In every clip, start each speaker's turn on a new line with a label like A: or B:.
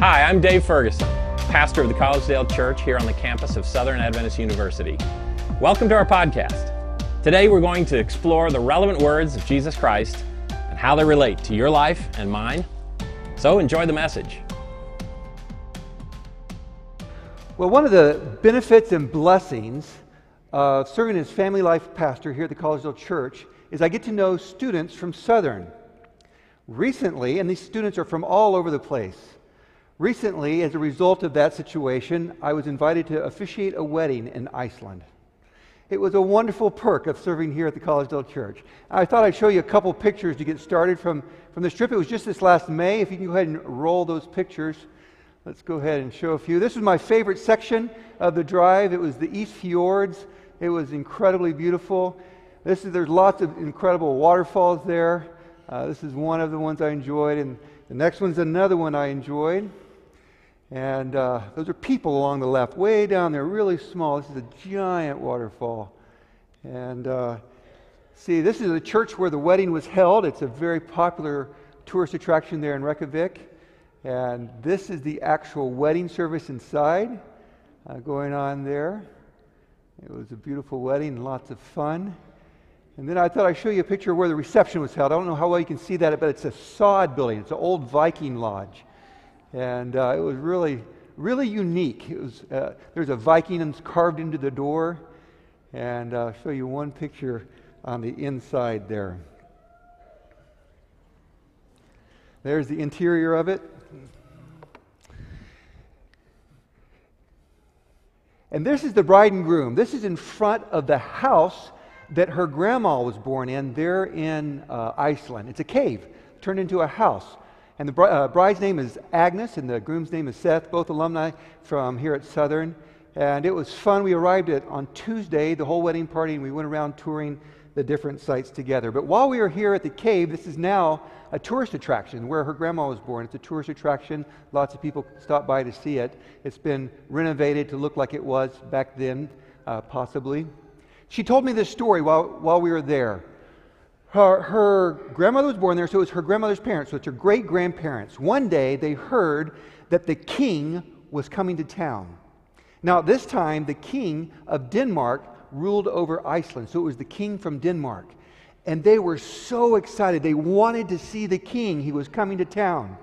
A: Hi, I'm Dave Ferguson, pastor of the Collegedale Church here on the campus of Southern Adventist University. Welcome to our podcast. Today we're going to explore the relevant words of Jesus Christ and how they relate to your life and mine. So enjoy the message.
B: Well, one of the benefits and blessings of serving as family life pastor here at the Collegedale Church is I get to know students from Southern. Recently, and these students are from all over the place. Recently, as a result of that situation, I was invited to officiate a wedding in Iceland. It was a wonderful perk of serving here at the Collegedale Church. I thought I'd show you a couple pictures to get started from, from this trip. It was just this last May. If you can go ahead and roll those pictures. Let's go ahead and show a few. This was my favorite section of the drive. It was the East Fjords. It was incredibly beautiful. This is, there's lots of incredible waterfalls there. Uh, this is one of the ones I enjoyed, and the next one's another one I enjoyed. And uh, those are people along the left, way down there, really small. This is a giant waterfall. And uh, see, this is the church where the wedding was held. It's a very popular tourist attraction there in Reykjavik. And this is the actual wedding service inside uh, going on there. It was a beautiful wedding, lots of fun. And then I thought I'd show you a picture of where the reception was held. I don't know how well you can see that, but it's a sod building. It's an old Viking lodge. And uh, it was really, really unique. It was, uh, there's a Viking carved into the door. And uh, I'll show you one picture on the inside there. There's the interior of it. And this is the bride and groom. This is in front of the house that her grandma was born in there in uh, Iceland. It's a cave turned into a house. And the bri- uh, bride's name is Agnes, and the groom's name is Seth, both alumni from here at Southern. And it was fun. We arrived at, on Tuesday, the whole wedding party, and we went around touring the different sites together. But while we were here at the cave, this is now a tourist attraction where her grandma was born. It's a tourist attraction. Lots of people stop by to see it. It's been renovated to look like it was back then, uh, possibly. She told me this story while, while we were there. Her, her grandmother was born there, so it was her grandmother's parents, so it's her great grandparents. One day they heard that the king was coming to town. Now, this time, the king of Denmark ruled over Iceland, so it was the king from Denmark. And they were so excited. They wanted to see the king. He was coming to town.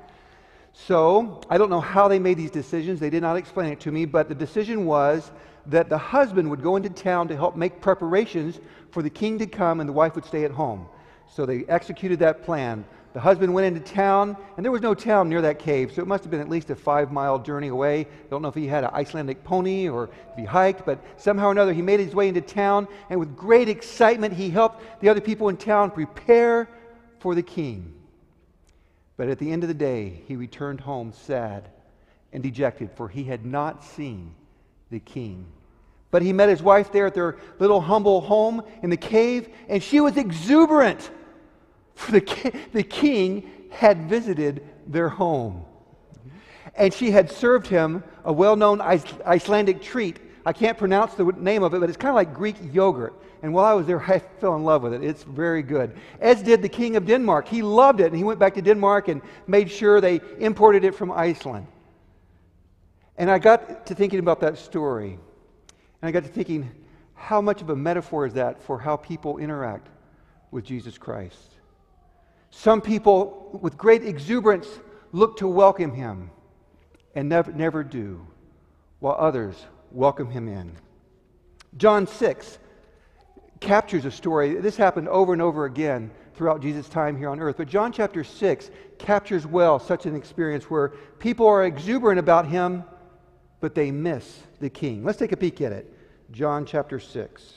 B: So, I don't know how they made these decisions. They did not explain it to me, but the decision was that the husband would go into town to help make preparations for the king to come and the wife would stay at home. So they executed that plan. The husband went into town, and there was no town near that cave, so it must have been at least a five mile journey away. I Don't know if he had an Icelandic pony or if he hiked, but somehow or another he made his way into town, and with great excitement he helped the other people in town prepare for the king. But at the end of the day, he returned home sad and dejected, for he had not seen the king. But he met his wife there at their little humble home in the cave, and she was exuberant. For the, the king had visited their home. And she had served him a well known Icelandic treat. I can't pronounce the name of it, but it's kind of like Greek yogurt. And while I was there, I fell in love with it. It's very good. As did the king of Denmark. He loved it, and he went back to Denmark and made sure they imported it from Iceland. And I got to thinking about that story. And I got to thinking, how much of a metaphor is that for how people interact with Jesus Christ? Some people, with great exuberance, look to welcome him and never, never do, while others welcome him in. John 6 captures a story. This happened over and over again throughout Jesus' time here on earth. But John chapter 6 captures well such an experience where people are exuberant about him, but they miss the king. Let's take a peek at it. John chapter 6.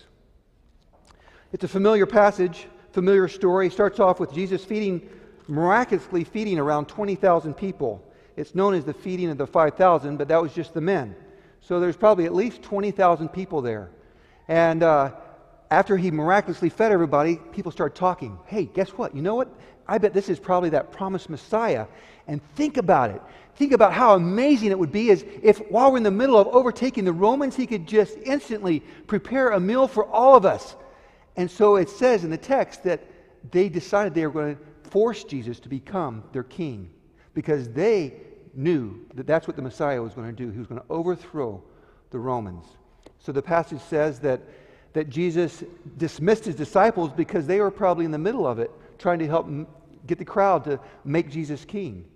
B: It's a familiar passage familiar story. It starts off with Jesus feeding, miraculously feeding around 20,000 people. It's known as the feeding of the 5,000, but that was just the men. So there's probably at least 20,000 people there. And uh, after he miraculously fed everybody, people start talking. Hey, guess what? You know what? I bet this is probably that promised Messiah. And think about it. Think about how amazing it would be as if while we're in the middle of overtaking the Romans, he could just instantly prepare a meal for all of us. And so it says in the text that they decided they were going to force Jesus to become their king because they knew that that's what the Messiah was going to do. He was going to overthrow the Romans. So the passage says that, that Jesus dismissed his disciples because they were probably in the middle of it, trying to help get the crowd to make Jesus king.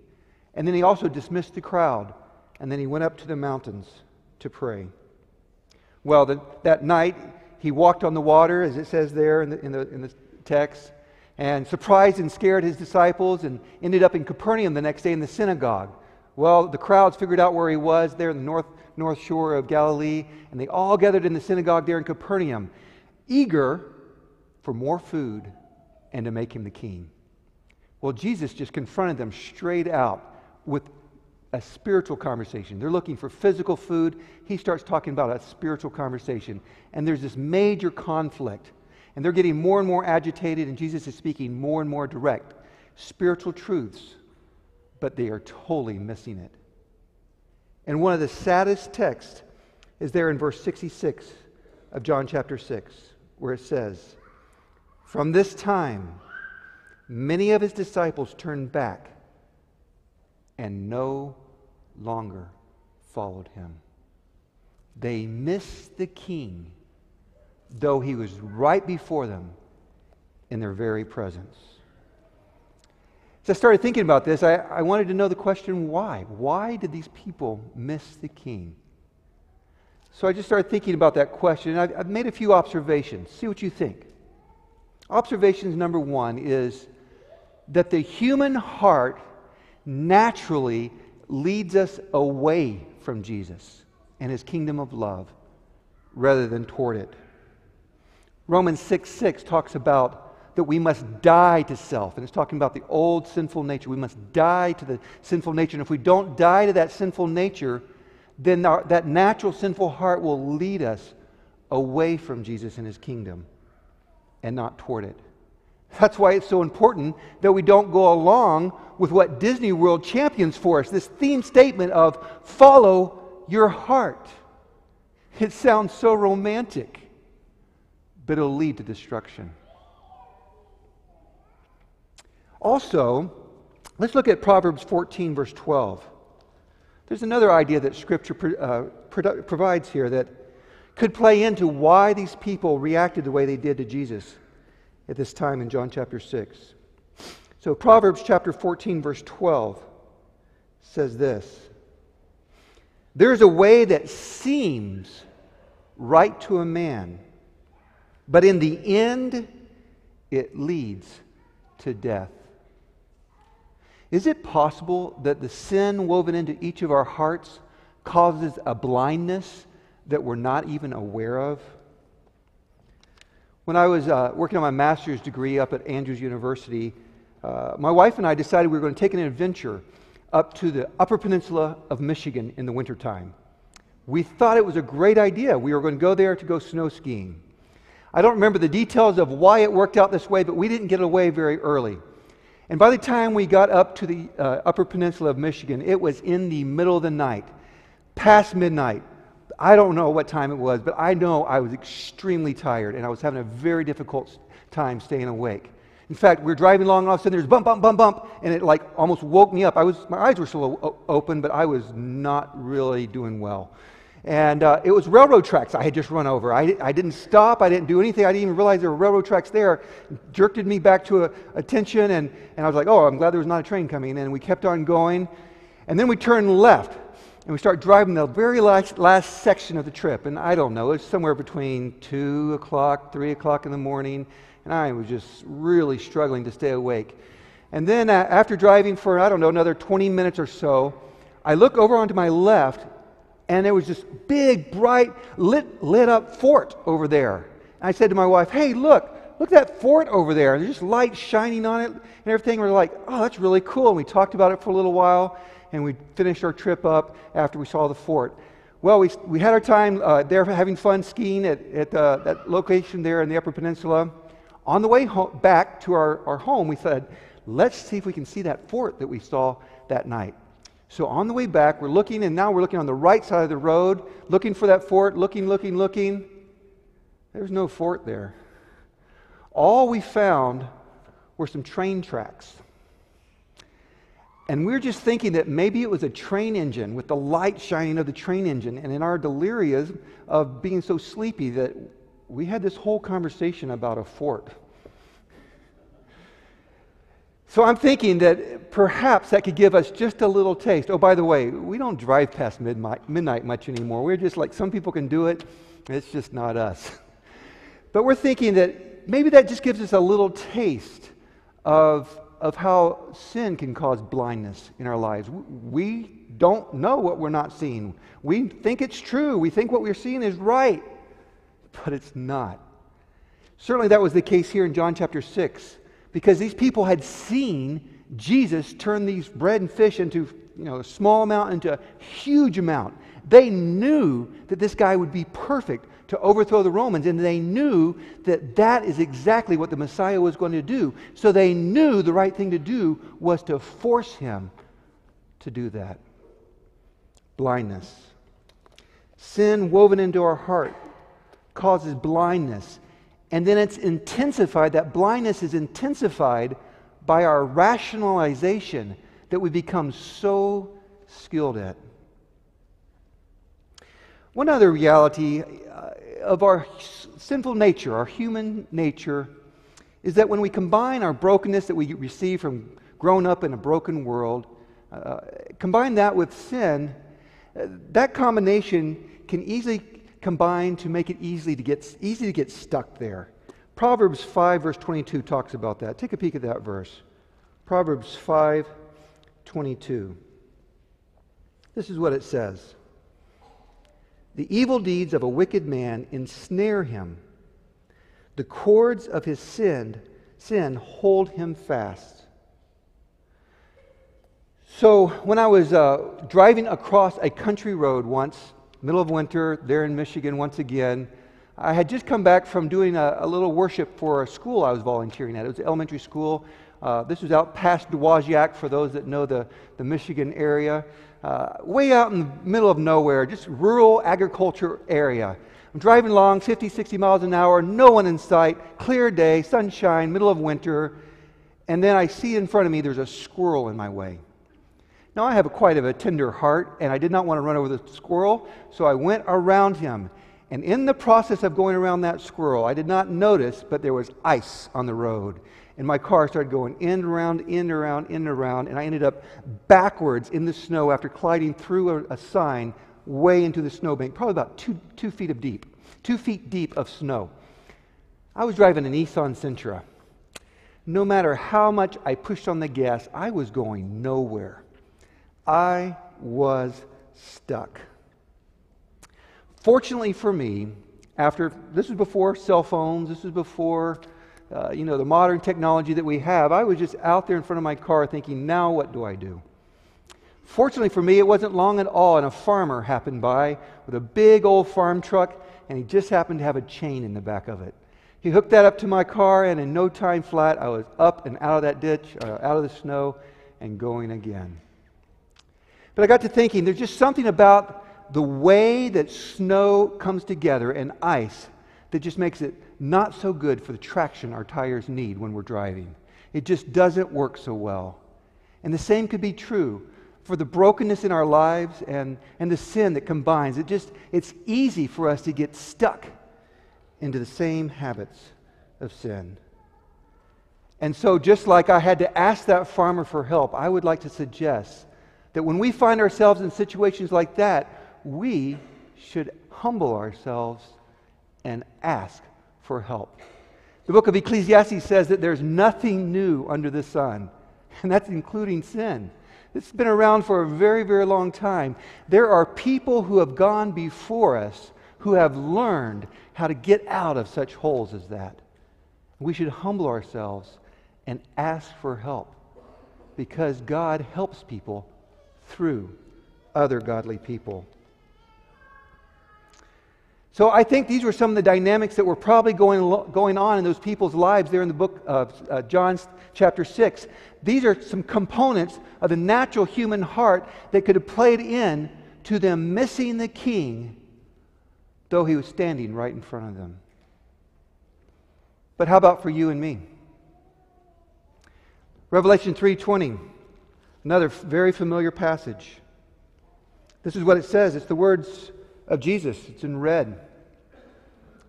B: And then he also dismissed the crowd, and then he went up to the mountains to pray. Well, the, that night, he walked on the water, as it says there in the, in the, in the text, and surprised and scared his disciples, and ended up in Capernaum the next day in the synagogue. Well, the crowds figured out where he was there in the north, north shore of Galilee, and they all gathered in the synagogue there in Capernaum, eager for more food and to make him the king. Well, Jesus just confronted them straight out with a spiritual conversation. They're looking for physical food. He starts talking about a spiritual conversation. And there's this major conflict. And they're getting more and more agitated, and Jesus is speaking more and more direct. Spiritual truths, but they are totally missing it. And one of the saddest texts is there in verse 66 of John chapter 6, where it says, From this time, many of his disciples turned back and no longer followed him. They missed the king, though he was right before them in their very presence. As I started thinking about this, I, I wanted to know the question why? Why did these people miss the king? So I just started thinking about that question, and I've, I've made a few observations. See what you think. Observations number one is that the human heart naturally leads us away from Jesus and his kingdom of love rather than toward it. Romans 6 6 talks about that we must die to self. And it's talking about the old sinful nature. We must die to the sinful nature. And if we don't die to that sinful nature, then our, that natural sinful heart will lead us away from Jesus and his kingdom and not toward it. That's why it's so important that we don't go along with what Disney World champions for us this theme statement of follow your heart. It sounds so romantic, but it'll lead to destruction. Also, let's look at Proverbs 14, verse 12. There's another idea that Scripture uh, provides here that could play into why these people reacted the way they did to Jesus at this time in John chapter 6. So, Proverbs chapter 14, verse 12 says this There's a way that seems right to a man, but in the end, it leads to death. Is it possible that the sin woven into each of our hearts causes a blindness that we're not even aware of? When I was uh, working on my master's degree up at Andrews University, uh, my wife and I decided we were going to take an adventure up to the Upper Peninsula of Michigan in the wintertime. We thought it was a great idea. We were going to go there to go snow skiing. I don't remember the details of why it worked out this way, but we didn't get away very early. And by the time we got up to the uh, Upper Peninsula of Michigan, it was in the middle of the night, past midnight. I don't know what time it was, but I know I was extremely tired and I was having a very difficult time staying awake. In fact, we were driving along, and all of a sudden there's bump, bump, bump, bump, and it like almost woke me up. I was, my eyes were still open, but I was not really doing well. And uh, it was railroad tracks I had just run over. I, I didn't stop. I didn't do anything. I didn't even realize there were railroad tracks there. It jerked me back to a, attention, and, and I was like, oh, I'm glad there was not a train coming. And we kept on going. And then we turned left, and we start driving the very last, last section of the trip. And I don't know, it's somewhere between 2 o'clock, 3 o'clock in the morning and I was just really struggling to stay awake. And then uh, after driving for, I don't know, another 20 minutes or so, I look over onto my left, and there was this big, bright, lit, lit up fort over there. And I said to my wife, Hey, look, look at that fort over there. There's just light shining on it and everything. We're like, Oh, that's really cool. And we talked about it for a little while, and we finished our trip up after we saw the fort. Well, we, we had our time uh, there having fun skiing at, at uh, that location there in the Upper Peninsula. On the way home, back to our, our home, we said, let's see if we can see that fort that we saw that night. So on the way back, we're looking, and now we're looking on the right side of the road, looking for that fort, looking, looking, looking. There's no fort there. All we found were some train tracks. And we're just thinking that maybe it was a train engine with the light shining of the train engine. And in our delirium of being so sleepy, that we had this whole conversation about a fort. So I'm thinking that perhaps that could give us just a little taste. Oh, by the way, we don't drive past midnight, midnight much anymore. We're just like some people can do it, it's just not us. But we're thinking that maybe that just gives us a little taste of, of how sin can cause blindness in our lives. We don't know what we're not seeing. We think it's true, we think what we're seeing is right, but it's not. Certainly, that was the case here in John chapter 6 because these people had seen Jesus turn these bread and fish into you know, a small amount into a huge amount. They knew that this guy would be perfect to overthrow the Romans, and they knew that that is exactly what the Messiah was going to do. So they knew the right thing to do was to force him to do that. Blindness. Sin woven into our heart causes blindness. And then it's intensified, that blindness is intensified by our rationalization that we become so skilled at. One other reality uh, of our sinful nature, our human nature, is that when we combine our brokenness that we receive from growing up in a broken world, uh, combine that with sin, uh, that combination can easily combine to make it easy to get, easy to get stuck there. Proverbs 5, verse 22 talks about that. Take a peek at that verse. Proverbs 5, 22. This is what it says The evil deeds of a wicked man ensnare him, the cords of his sin, sin hold him fast. So, when I was uh, driving across a country road once, middle of winter, there in Michigan once again. I had just come back from doing a, a little worship for a school I was volunteering at. It was elementary school. Uh, this was out past Dowagiac for those that know the, the Michigan area. Uh, way out in the middle of nowhere, just rural agriculture area. I'm driving along 50, 60 miles an hour, no one in sight, clear day, sunshine, middle of winter. And then I see in front of me there's a squirrel in my way. Now, I have a quite of a tender heart, and I did not want to run over the squirrel, so I went around him. And in the process of going around that squirrel, I did not notice, but there was ice on the road. And my car started going in, and around, in, and around, in, and around, and I ended up backwards in the snow after gliding through a, a sign way into the snowbank, probably about two, two feet of deep, two feet deep of snow. I was driving a Nissan Sentra. No matter how much I pushed on the gas, I was going nowhere. I was stuck. Fortunately for me, after this was before cell phones, this was before uh, you know the modern technology that we have. I was just out there in front of my car thinking, now what do I do? Fortunately for me, it wasn't long at all, and a farmer happened by with a big old farm truck, and he just happened to have a chain in the back of it. He hooked that up to my car, and in no time flat, I was up and out of that ditch, uh, out of the snow, and going again. But I got to thinking, there's just something about the way that snow comes together and ice that just makes it not so good for the traction our tires need when we're driving. It just doesn't work so well. And the same could be true for the brokenness in our lives and, and the sin that combines. It just, it's easy for us to get stuck into the same habits of sin. And so, just like I had to ask that farmer for help, I would like to suggest that when we find ourselves in situations like that, we should humble ourselves and ask for help. The book of Ecclesiastes says that there's nothing new under the sun, and that's including sin. It's been around for a very, very long time. There are people who have gone before us who have learned how to get out of such holes as that. We should humble ourselves and ask for help because God helps people through other godly people. So I think these were some of the dynamics that were probably going, going on in those people's lives there in the book of uh, John chapter 6. These are some components of the natural human heart that could have played in to them missing the king, though he was standing right in front of them. But how about for you and me? Revelation 3:20 Another very familiar passage. This is what it says. It's the words of Jesus. It's in red.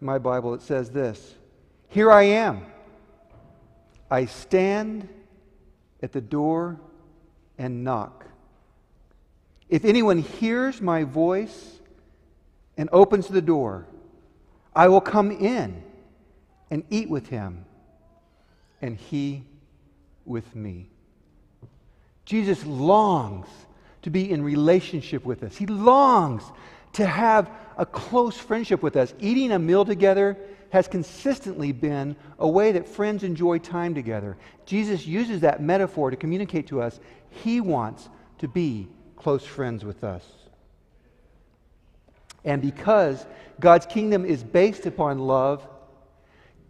B: In my Bible, it says this Here I am. I stand at the door and knock. If anyone hears my voice and opens the door, I will come in and eat with him, and he with me. Jesus longs to be in relationship with us. He longs to have a close friendship with us. Eating a meal together has consistently been a way that friends enjoy time together. Jesus uses that metaphor to communicate to us he wants to be close friends with us. And because God's kingdom is based upon love,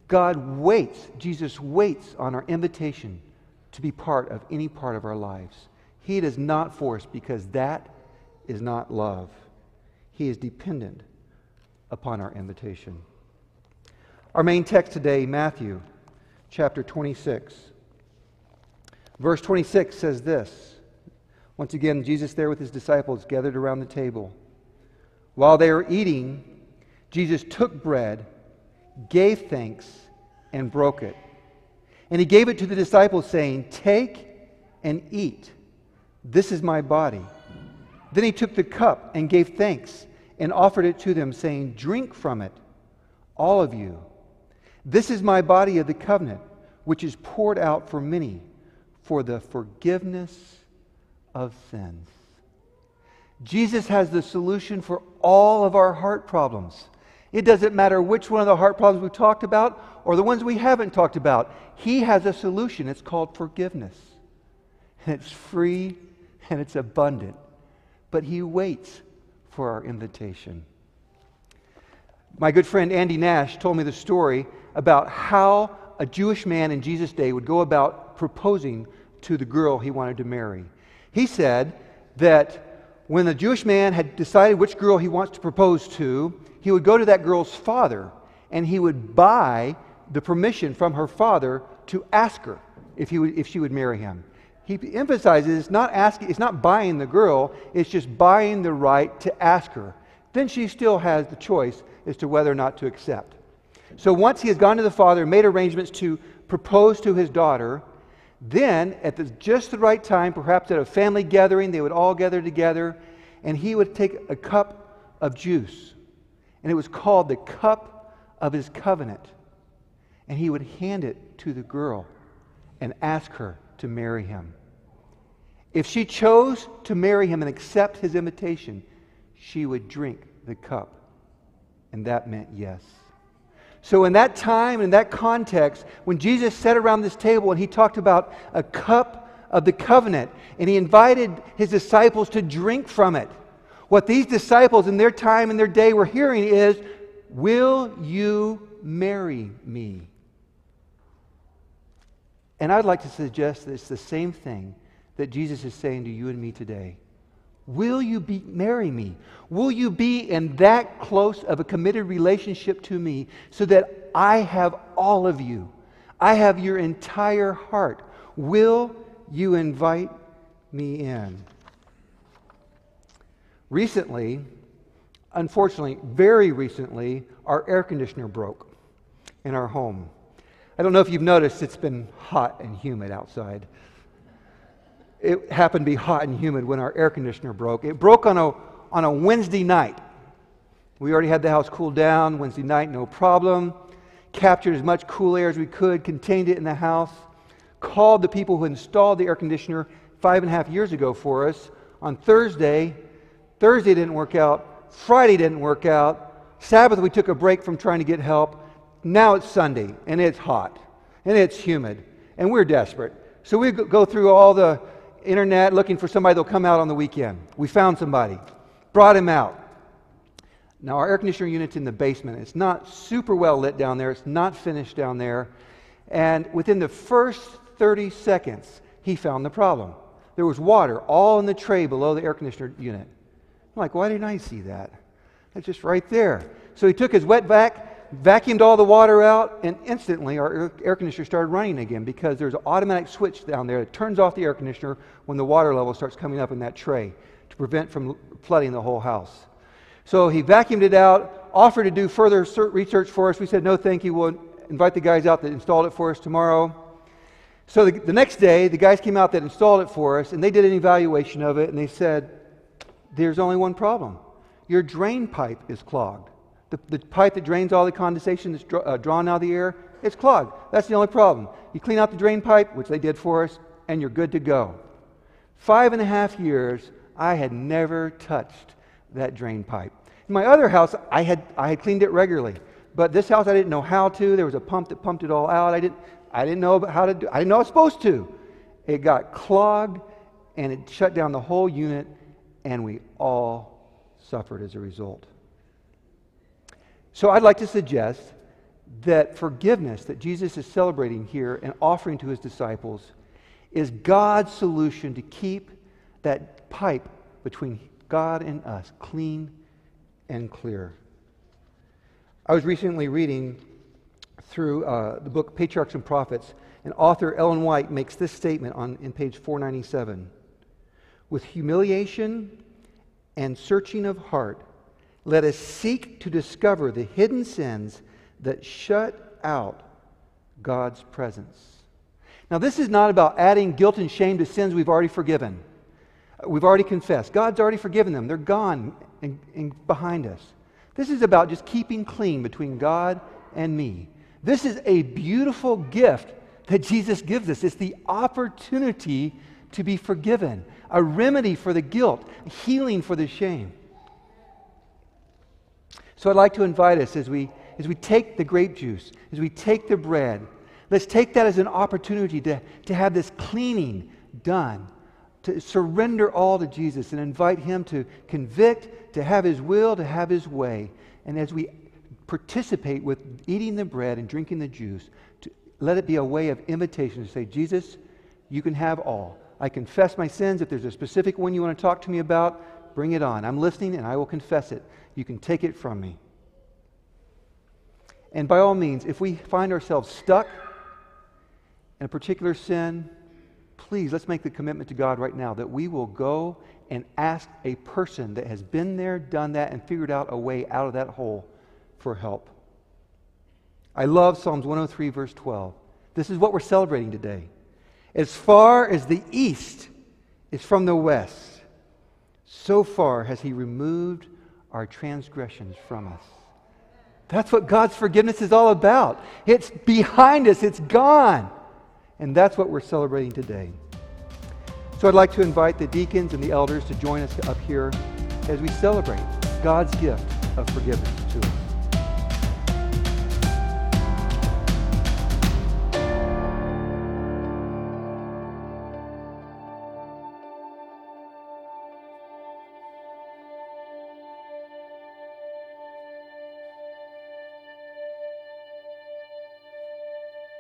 B: God waits, Jesus waits on our invitation to be part of any part of our lives. He does not force because that is not love. He is dependent upon our invitation. Our main text today, Matthew chapter 26. Verse 26 says this. Once again, Jesus there with his disciples gathered around the table. While they were eating, Jesus took bread, gave thanks, and broke it. And he gave it to the disciples, saying, Take and eat. This is my body. Then he took the cup and gave thanks and offered it to them, saying, Drink from it, all of you. This is my body of the covenant, which is poured out for many for the forgiveness of sins. Jesus has the solution for all of our heart problems. It doesn't matter which one of the heart problems we've talked about or the ones we haven't talked about. He has a solution. It's called forgiveness. And it's free and it's abundant. But He waits for our invitation. My good friend Andy Nash told me the story about how a Jewish man in Jesus' day would go about proposing to the girl he wanted to marry. He said that when the Jewish man had decided which girl he wants to propose to, he would go to that girl's father and he would buy the permission from her father to ask her if, he would, if she would marry him. He emphasizes it's not asking, it's not buying the girl, it's just buying the right to ask her. Then she still has the choice as to whether or not to accept. So once he has gone to the father and made arrangements to propose to his daughter, then at the, just the right time, perhaps at a family gathering, they would all gather together, and he would take a cup of juice. And it was called the cup of his covenant. And he would hand it to the girl and ask her to marry him. If she chose to marry him and accept his invitation, she would drink the cup. And that meant yes. So, in that time, in that context, when Jesus sat around this table and he talked about a cup of the covenant and he invited his disciples to drink from it, what these disciples in their time and their day were hearing is, Will you marry me? And I'd like to suggest that it's the same thing that Jesus is saying to you and me today. Will you be, marry me? Will you be in that close of a committed relationship to me so that I have all of you? I have your entire heart. Will you invite me in? Recently, unfortunately, very recently, our air conditioner broke in our home. I don't know if you've noticed, it's been hot and humid outside it happened to be hot and humid when our air conditioner broke. It broke on a, on a Wednesday night. We already had the house cooled down Wednesday night, no problem. Captured as much cool air as we could, contained it in the house, called the people who installed the air conditioner five and a half years ago for us on Thursday. Thursday didn't work out. Friday didn't work out. Sabbath, we took a break from trying to get help. Now it's Sunday, and it's hot, and it's humid, and we're desperate. So we go through all the internet looking for somebody that'll come out on the weekend. We found somebody, brought him out. Now, our air conditioner unit's in the basement. It's not super well lit down there, it's not finished down there. And within the first 30 seconds, he found the problem. There was water all in the tray below the air conditioner unit. I'm like, why didn't I see that? That's just right there. So he took his wet vac, vacuumed all the water out, and instantly our air, conditioner started running again because there's an automatic switch down there that turns off the air conditioner when the water level starts coming up in that tray to prevent from flooding the whole house. So he vacuumed it out, offered to do further research for us. We said, no, thank you. We'll invite the guys out that installed it for us tomorrow. So the, the next day, the guys came out that installed it for us, and they did an evaluation of it, and they said, there's only one problem. Your drain pipe is clogged. The, the pipe that drains all the condensation that's uh, drawn out of the air, it's clogged. That's the only problem. You clean out the drain pipe, which they did for us, and you're good to go. Five and a half years, I had never touched that drain pipe. In my other house, I had, I had cleaned it regularly. But this house, I didn't know how to. There was a pump that pumped it all out. I didn't, I didn't know how to do I didn't know I was supposed to. It got clogged and it shut down the whole unit, and we all suffered as a result. So I'd like to suggest that forgiveness that Jesus is celebrating here and offering to his disciples is God's solution to keep that pipe between God and us clean and clear. I was recently reading through uh, the book Patriarchs and Prophets, and author Ellen White makes this statement on in page 497. With humiliation and searching of heart, let us seek to discover the hidden sins that shut out God's presence. Now, this is not about adding guilt and shame to sins we've already forgiven. We've already confessed. God's already forgiven them. They're gone and, and behind us. This is about just keeping clean between God and me. This is a beautiful gift that Jesus gives us. It's the opportunity to be forgiven, a remedy for the guilt, healing for the shame. So I'd like to invite us as we, as we take the grape juice, as we take the bread, let's take that as an opportunity to, to have this cleaning done to surrender all to Jesus and invite Him to convict, to have His will, to have His way. And as we participate with eating the bread and drinking the juice, to let it be a way of invitation to say, Jesus, you can have all. I confess my sins. If there's a specific one you want to talk to me about, bring it on. I'm listening and I will confess it. You can take it from me. And by all means, if we find ourselves stuck in a particular sin, please, let's make the commitment to God right now that we will go and ask a person that has been there, done that, and figured out a way out of that hole for help. I love Psalms 103, verse 12. This is what we're celebrating today. As far as the east is from the west, so far has He removed our transgressions from us. That's what God's forgiveness is all about. It's behind us, it's gone. And that's what we're celebrating today. So I'd like to invite the deacons and the elders to join us up here as we celebrate God's gift of forgiveness to us.